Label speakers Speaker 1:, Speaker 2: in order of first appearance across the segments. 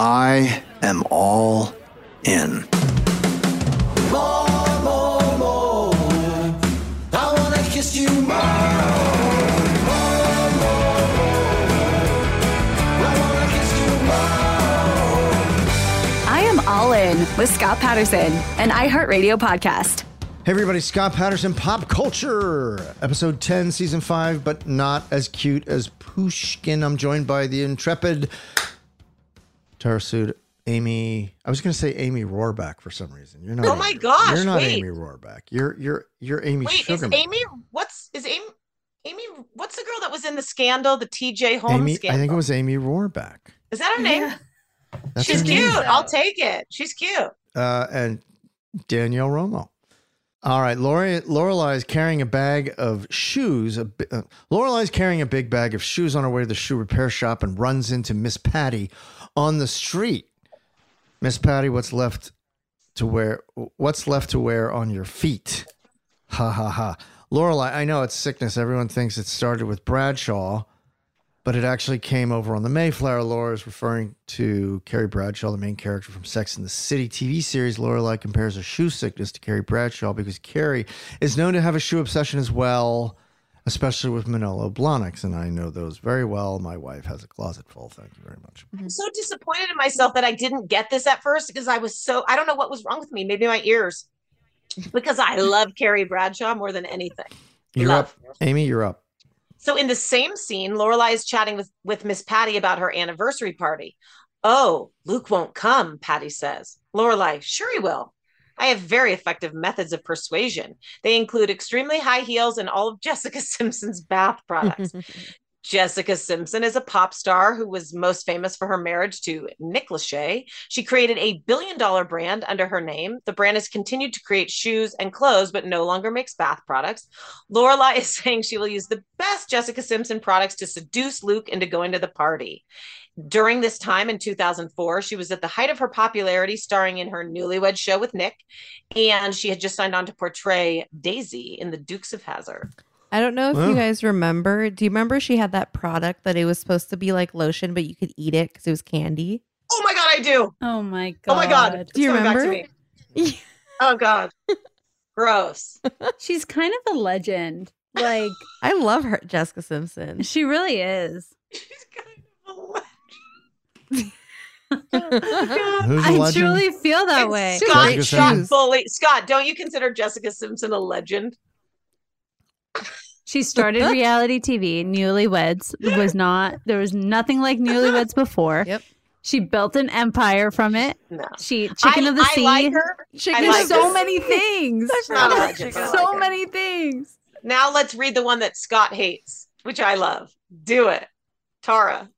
Speaker 1: I am all in.
Speaker 2: More, more, more. I wanna kiss you more. More, more, more. I wanna kiss you more.
Speaker 3: I am all in with Scott Patterson, an iHeartRadio podcast.
Speaker 4: Hey everybody, Scott Patterson, Pop Culture, episode 10, season 5, but not as cute as Pushkin. I'm joined by the intrepid Tarasud Amy. I was going to say Amy Robach for some reason. You're not.
Speaker 5: Oh
Speaker 4: Amy-
Speaker 5: my gosh,
Speaker 4: You're not
Speaker 5: wait.
Speaker 4: Amy Robach. You're you're you're Amy
Speaker 5: Wait, is Amy? What's is Amy? Amy, what's the girl that was in the scandal, the T.J. Holmes
Speaker 4: Amy,
Speaker 5: scandal?
Speaker 4: I think it was Amy Robach.
Speaker 5: Is that her name?
Speaker 4: That's
Speaker 5: She's
Speaker 4: her name.
Speaker 5: cute. I'll take it. She's cute.
Speaker 4: uh, and Danielle Romo. All right, Lori, Lorelai is carrying a bag of shoes. A, uh, Lorelai is carrying a big bag of shoes on her way to the shoe repair shop and runs into Miss Patty on the street. Miss Patty, what's left to wear? What's left to wear on your feet? Ha ha ha. Lorelai, I know it's sickness. Everyone thinks it started with Bradshaw, but it actually came over on the Mayflower. Laura is referring to Carrie Bradshaw, the main character from Sex and the City TV series. Lorelai compares her shoe sickness to Carrie Bradshaw because Carrie is known to have a shoe obsession as well, especially with Manolo Blahniks, and I know those very well. My wife has a closet full. Thank you very much.
Speaker 5: I'm so disappointed in myself that I didn't get this at first because I was so I don't know what was wrong with me. Maybe my ears. Because I love Carrie Bradshaw more than anything.
Speaker 4: You're
Speaker 5: Love.
Speaker 4: up, Amy. You're up.
Speaker 5: So in the same scene, Lorelai is chatting with with Miss Patty about her anniversary party. Oh, Luke won't come, Patty says. Lorelai, sure he will. I have very effective methods of persuasion. They include extremely high heels and all of Jessica Simpson's bath products. Jessica Simpson is a pop star who was most famous for her marriage to Nick Lachey. She created a billion dollar brand under her name. The brand has continued to create shoes and clothes, but no longer makes bath products. Lorelai is saying she will use the best Jessica Simpson products to seduce Luke into going to the party. During this time in 2004, she was at the height of her popularity, starring in her newlywed show with Nick, and she had just signed on to portray Daisy in The Dukes of Hazzard.
Speaker 6: I don't know if
Speaker 4: Wow.
Speaker 6: you guys remember. Do you remember she had that product that it was supposed to be like lotion, but you could eat it because it was candy?
Speaker 5: Oh my god, I do!
Speaker 7: Oh my god.
Speaker 5: Oh my god!
Speaker 6: Do you
Speaker 5: It's back to
Speaker 6: remember?
Speaker 5: me. Oh god. Gross.
Speaker 7: She's kind of a legend. Like
Speaker 6: I love her, Jessica Simpson.
Speaker 7: she really is.
Speaker 5: She's kind of a
Speaker 4: Who's a
Speaker 7: I
Speaker 4: legend?
Speaker 7: truly feel that way.
Speaker 5: Scott, Scott
Speaker 4: Simpson.
Speaker 5: fully Scott, don't you consider Jessica Simpson a legend?
Speaker 7: She started reality TV. Newlyweds was not. There was nothing like Newlyweds before.
Speaker 6: Yep.
Speaker 7: She built an empire from it.
Speaker 5: No.
Speaker 7: She chicken
Speaker 5: I,
Speaker 7: of the
Speaker 5: I
Speaker 7: sea.
Speaker 5: like her.
Speaker 7: Chicken.
Speaker 5: I like
Speaker 7: so
Speaker 5: her.
Speaker 7: many things.
Speaker 5: She's not a legend, but I
Speaker 7: so
Speaker 5: like her.
Speaker 7: many things.
Speaker 5: Now let's read the one that Scott hates, which I love. Do it. Tara.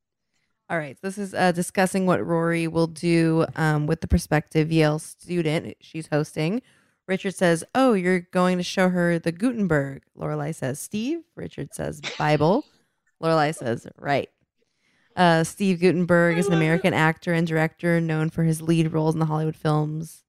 Speaker 6: All right. This is uh, discussing what Rory will do um, with the prospective Yale student she's hosting. Richard says, "Oh, you're going to show her the Gutenberg." Lorelai says, "Steve." Richard says, "Bible." Lorelai says, "Right." Uh, Steve Guttenberg is an American actor and director known for his lead roles in the Hollywood films,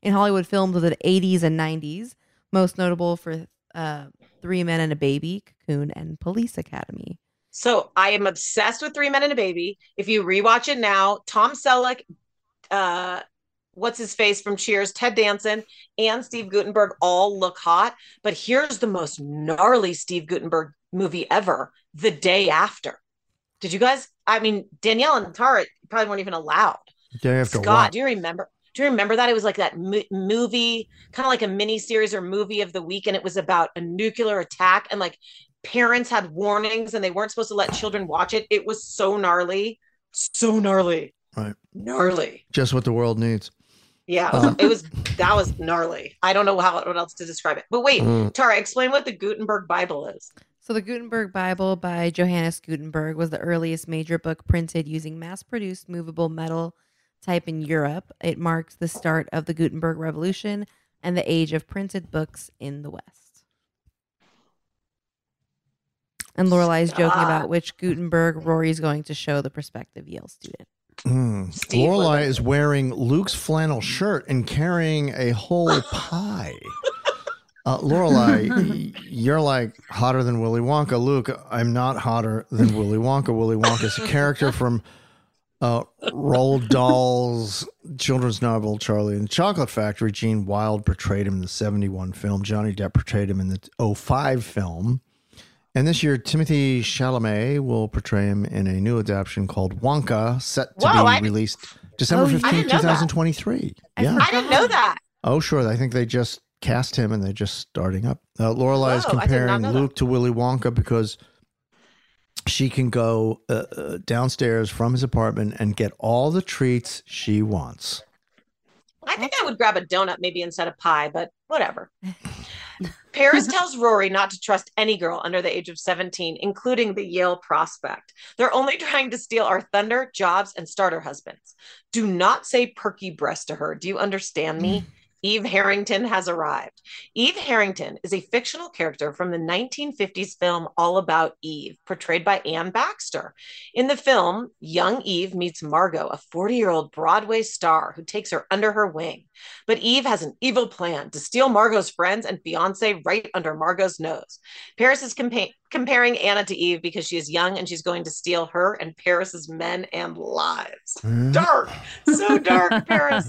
Speaker 6: in Hollywood films of the 80s and 90s. Most notable for uh, Three Men and a Baby, Cocoon, and Police Academy.
Speaker 5: So I am obsessed with Three Men and a Baby. If you rewatch it now, Tom Selleck, uh, what's his face from Cheers, Ted Danson, and Steve Guttenberg all look hot. But here's the most gnarly Steve Guttenberg movie ever: The Day After. Did you guys? I mean, Danielle and Tara probably weren't even allowed.
Speaker 4: Day after
Speaker 5: Scott,
Speaker 4: what?
Speaker 5: do you remember? Do you remember that it was like that mo- movie, kind of like a mini series or movie of the week, and it was about a nuclear attack, and like parents had warnings, and they weren't supposed to let children watch it. It was so gnarly, so gnarly,
Speaker 4: Right.
Speaker 5: gnarly.
Speaker 4: Just what the world needs.
Speaker 5: Yeah, it was,
Speaker 4: Um,
Speaker 5: it was that was gnarly. I don't know how what else to describe it. But wait,
Speaker 4: Mm.
Speaker 5: Tara, explain what the Gutenberg Bible is.
Speaker 6: So, the Gutenberg Bible by Johannes Gutenberg was the earliest major book printed using mass produced movable metal type in Europe. It marks the start of the Gutenberg Revolution and the age of printed books in the West. And Lorelai is joking about which Gutenberg Rory's going to show the prospective Yale student.
Speaker 4: Mm.
Speaker 5: Steve
Speaker 4: Lorelai is wearing Luke's flannel shirt and carrying a whole pie. Uh, Lorelai, you're like hotter than Willy Wonka. Luke, I'm not hotter than Willy Wonka. Willy Wonka is a character from uh, Roald Dahl's children's novel Charlie and the Chocolate Factory. Gene Wilder portrayed him in the 71 film. Johnny Depp portrayed him in the 05 film. And this year, Timothée Chalamet will portray him in a new adaptation called Wonka, set to
Speaker 5: Whoa,
Speaker 4: be
Speaker 5: I-
Speaker 4: released December
Speaker 6: Oh, I
Speaker 4: 15th,
Speaker 5: that.
Speaker 4: 2023. Yeah.
Speaker 5: I didn't know that.
Speaker 4: Oh, sure. I think they just cast him and they're just starting up. Uh, Lorelai is
Speaker 5: Whoa, I did not
Speaker 4: comparing
Speaker 5: know that.
Speaker 4: Luke to Willy Wonka because she can go uh, uh, downstairs from his apartment and get all the treats she wants.
Speaker 5: I think I would grab a donut maybe instead of pie, but whatever. Paris tells Rory not to trust any girl under the age of 17, including the Yale prospect. They're only trying to steal our thunder, jobs, and starter husbands. Do not say perky breast to her. Do you understand me? Mm. Eve Harrington has arrived. Eve Harrington is a fictional character from the 1950s film All About Eve, portrayed by Anne Baxter. In the film, young Eve meets Margo, a 40 year old Broadway star who takes her under her wing. But Eve has an evil plan to steal Margo's friends and fiance right under Margo's nose. Paris is compa- comparing Anna to Eve because she is young and she's going to steal her and Paris's men and lives. Hmm. Dark, so dark, Paris.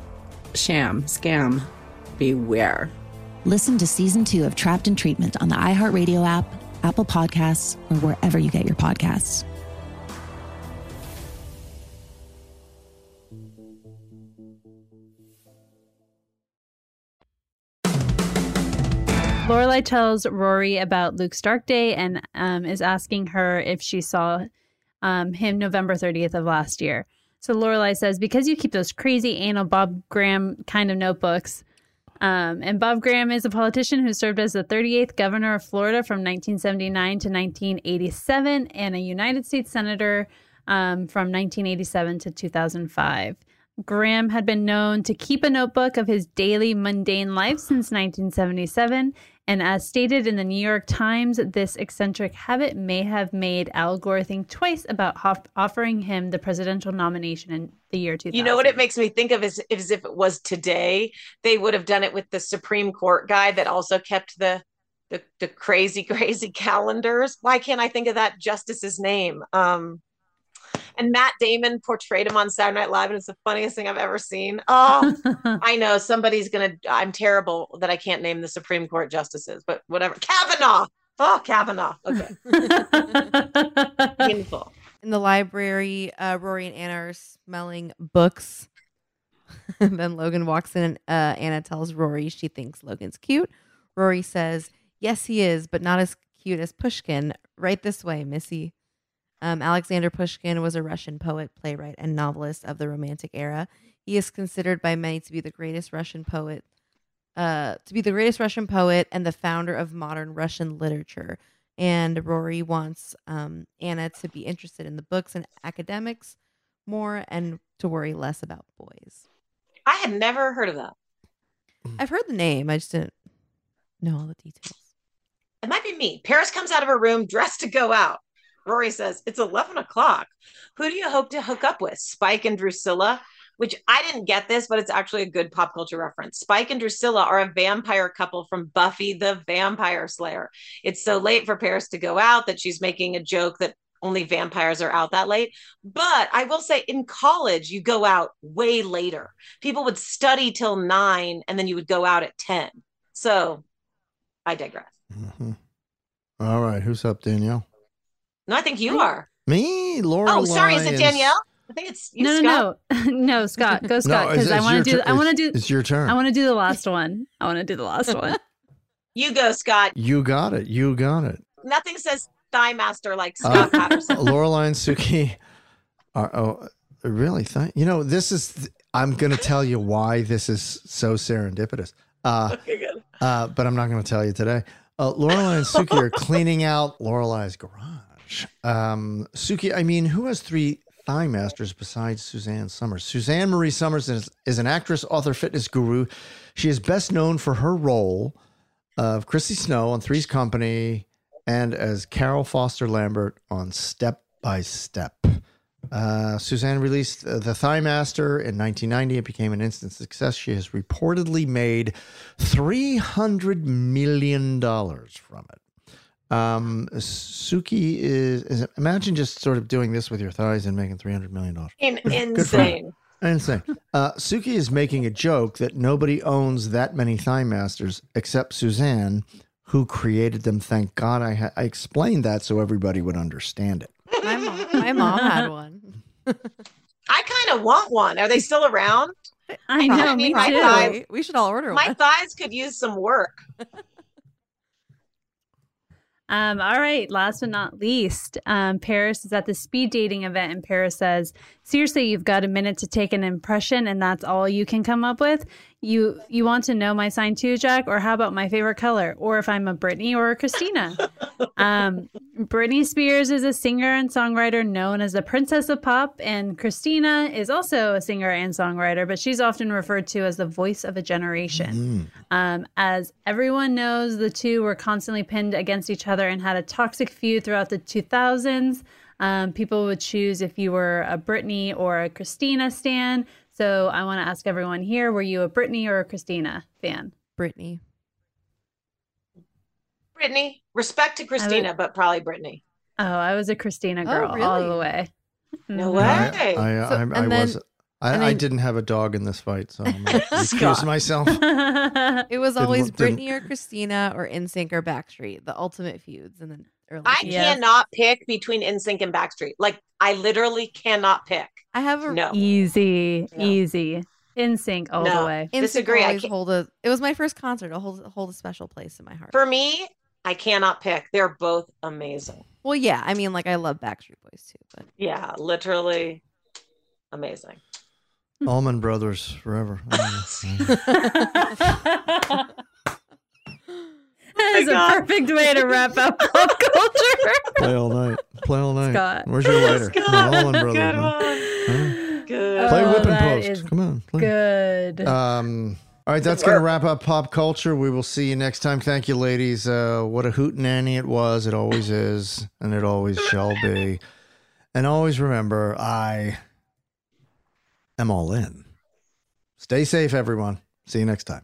Speaker 8: sham, scam, beware.
Speaker 9: Listen to season two of Trapped in Treatment on the iHeartRadio app, Apple Podcasts, or wherever you get your podcasts.
Speaker 7: Lorelai tells Rory about Luke's dark day and um, is asking her if she saw um, him November 30th of last year. So Lorelai says, because you keep those crazy anal Bob Graham kind of notebooks, um, and Bob Graham is a politician who served as the 38th governor of Florida from 1979 to 1987 and a United States senator um, from 1987 to 2005. Graham had been known to keep a notebook of his daily mundane life since 1977. And as stated in the New York Times, this eccentric habit may have made Al Gore think twice about hof- offering him the presidential nomination in the year 2000.
Speaker 5: You know what it makes me think of is, is if it was today, they would have done it with the Supreme Court guy that also kept the the, the crazy, crazy calendars. Why can't I think of that justice's name? Um, and Matt Damon portrayed him on Saturday Night Live, and it's the funniest thing I've ever seen. Oh, I know somebody's gonna. I'm terrible that I can't name the Supreme Court justices, but whatever. Kavanaugh. Oh, Kavanaugh. Okay. Painful.
Speaker 6: In the library, uh, Rory and Anna are smelling books. then Logan walks in and uh, Anna tells Rory she thinks Logan's cute. Rory says, Yes, he is, but not as cute as Pushkin. Right this way, Missy. Um, Alexander Pushkin was a Russian poet, playwright, and novelist of the Romantic era. He is considered by many to be the greatest Russian poet, uh, to be the greatest Russian poet and the founder of modern Russian literature. And Rory wants um, Anna to be interested in the books and academics more, and to worry less about boys.
Speaker 5: I had never heard of that.
Speaker 6: I've heard the name, I just didn't know all the details.
Speaker 5: It might be me. Paris comes out of her room dressed to go out. Rory says, It's 11 o'clock. Who do you hope to hook up with? Spike and Drusilla? Which I didn't get this, but it's actually a good pop culture reference. Spike and Drusilla are a vampire couple from Buffy the Vampire Slayer. It's so late for Paris to go out that she's making a joke that only vampires are out that late. But I will say in college, you go out way later. People would study till nine and then you would go out at 10. So I digress.
Speaker 4: Mhm. All right, who's up, Danielle?
Speaker 5: No, I think you are.
Speaker 4: Me, Laura.
Speaker 5: Oh, sorry. Is it Danielle? I think it's you,
Speaker 7: no,
Speaker 5: Scott.
Speaker 7: no, no, no, Scott, go Scott,
Speaker 4: it's-
Speaker 7: because I want to do.
Speaker 4: tur-
Speaker 7: I want to
Speaker 4: it's-
Speaker 7: do.
Speaker 4: it's your turn.
Speaker 7: I want to do the last one. I want to do the last one.
Speaker 5: You go, Scott.
Speaker 4: You got it. You got it.
Speaker 5: Nothing says thigh master like
Speaker 4: Uh,
Speaker 5: Scott Patterson.
Speaker 4: Lorelai and Suki are oh really th- you know this is I'm going to tell you why this is so serendipitous. Uh,
Speaker 5: Okay, good.
Speaker 4: uh, but I'm not going to tell you today. Uh, Lorelai and Suki are cleaning out Lorelai's garage. Um, Suki, I mean, who has three thigh masters besides Suzanne Somers? Suzanne Marie Somers is, is an actress, author, fitness guru. She is best known for her role of Chrissy Snow on Three's Company and as Carol Foster Lambert on Step by Step. Uh, Suzanne released uh, The Thigh Master in 1990. It became an instant success. She has reportedly made $300 million from it. Um, Suki is, is, imagine just sort of doing this with your thighs and making $300 million.
Speaker 5: In,
Speaker 4: Good for her.
Speaker 5: insane.
Speaker 4: Insane. Uh, Suki is making a joke that nobody owns that many thigh masters except Suzanne, who created them. Thank God I, ha- I explained that so everybody would understand it.
Speaker 6: My mom, my mom had one.
Speaker 5: I kind of want one. Are they still around?
Speaker 7: I know,
Speaker 5: I
Speaker 7: me
Speaker 5: mean, my
Speaker 7: too.
Speaker 5: thighs,
Speaker 6: We should all order
Speaker 5: my
Speaker 6: one.
Speaker 5: thighs could use some work.
Speaker 7: Um, all right, last but not least, um, Paris is at the speed dating event, and Paris says, "Seriously, you've got a minute to take an impression, and that's all you can come up with. You you want to know my sign too, Jack, or how about my favorite color, or if I'm a Britney or a Christina?" um, Britney Spears is a singer and songwriter known as the Princess of Pop, and Christina is also a singer and songwriter, but she's often referred to as the voice of a generation. Um, as everyone knows, the two were constantly pinned against each other and had a toxic feud throughout the 2000s. Um, people would choose if you were a Britney or a Christina stan. So I want to ask everyone here: Were you a Britney or a Christina fan?
Speaker 6: Britney.
Speaker 5: Brittany, respect to Christina, but probably Britney.
Speaker 7: Oh, I was a Christina girl all
Speaker 6: really?
Speaker 7: the way.
Speaker 5: No
Speaker 7: Mhm.
Speaker 5: way.
Speaker 4: I, I,
Speaker 6: So-
Speaker 4: I, I
Speaker 6: then-
Speaker 4: was. I,
Speaker 6: and
Speaker 4: I didn't have a dog in this fight, so I'm gonna recuse
Speaker 5: Scott.
Speaker 4: myself.
Speaker 6: It was
Speaker 4: Didn't
Speaker 6: always
Speaker 4: look- didn't-
Speaker 6: or Christina or NSYNC or Backstreet, the ultimate feuds in the early.
Speaker 5: I
Speaker 6: years.
Speaker 5: cannot pick between NSYNC and Backstreet. Like I literally cannot pick.
Speaker 6: I have a
Speaker 5: No.
Speaker 7: Easy,
Speaker 5: No.
Speaker 7: easy. NSYNC all
Speaker 5: No.
Speaker 7: the way.
Speaker 6: NSYNC
Speaker 5: Disagree, I
Speaker 6: hold a. It was my first concert. It'll hold hold a special place in my heart.
Speaker 5: For me, I cannot pick. They're both amazing.
Speaker 6: well, yeah, I mean, like I love Backstreet Boys too, but
Speaker 5: Yeah, literally amazing.
Speaker 4: Allman Brothers forever. I
Speaker 7: That is a
Speaker 5: God.
Speaker 7: perfect way to wrap up pop culture.
Speaker 4: Play all night. Play all night.
Speaker 7: Scott.
Speaker 4: Where's your lighter?
Speaker 5: Scott,
Speaker 4: The Allman Brothers.
Speaker 5: good
Speaker 4: man.
Speaker 5: one. Good.
Speaker 4: Play
Speaker 7: Oh,
Speaker 4: whip and
Speaker 7: that
Speaker 4: post. Come on. Play.
Speaker 7: Good.
Speaker 4: Um, all right, that's going to wrap up pop culture. We will see you next time. Thank you, ladies. Uh, what a hoot nanny it was. It always is, and it always shall be. And always remember, I am all in. Stay safe, everyone. See you next time.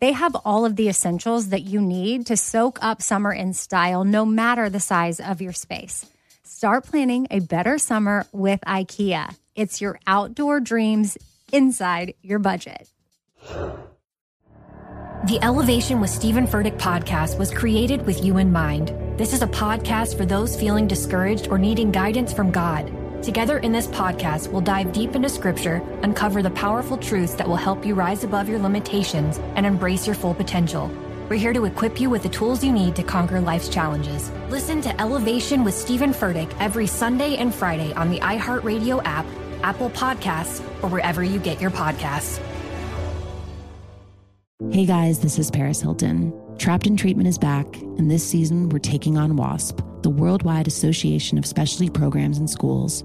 Speaker 10: they have all of the essentials that you need to soak up summer in style, no matter the size of your space. Start planning a better summer with IKEA. It's your outdoor dreams inside your budget.
Speaker 11: The Elevation with Stephen Furtick podcast was created with you in mind. This is a podcast for those feeling discouraged or needing guidance from God. Together in this podcast, we'll dive deep into scripture, uncover the powerful truths that will help you rise above your limitations and embrace your full potential. We're here to equip you with the tools you need to conquer life's challenges. Listen to Elevation with Stephen Furtick every Sunday and Friday on the iHeartRadio app, Apple Podcasts, or wherever you get your podcasts.
Speaker 9: Hey guys, this is Paris Hilton. Trapped in Treatment is back, and this season we're taking on WASP, the Worldwide Association of Specialty Programs and Schools.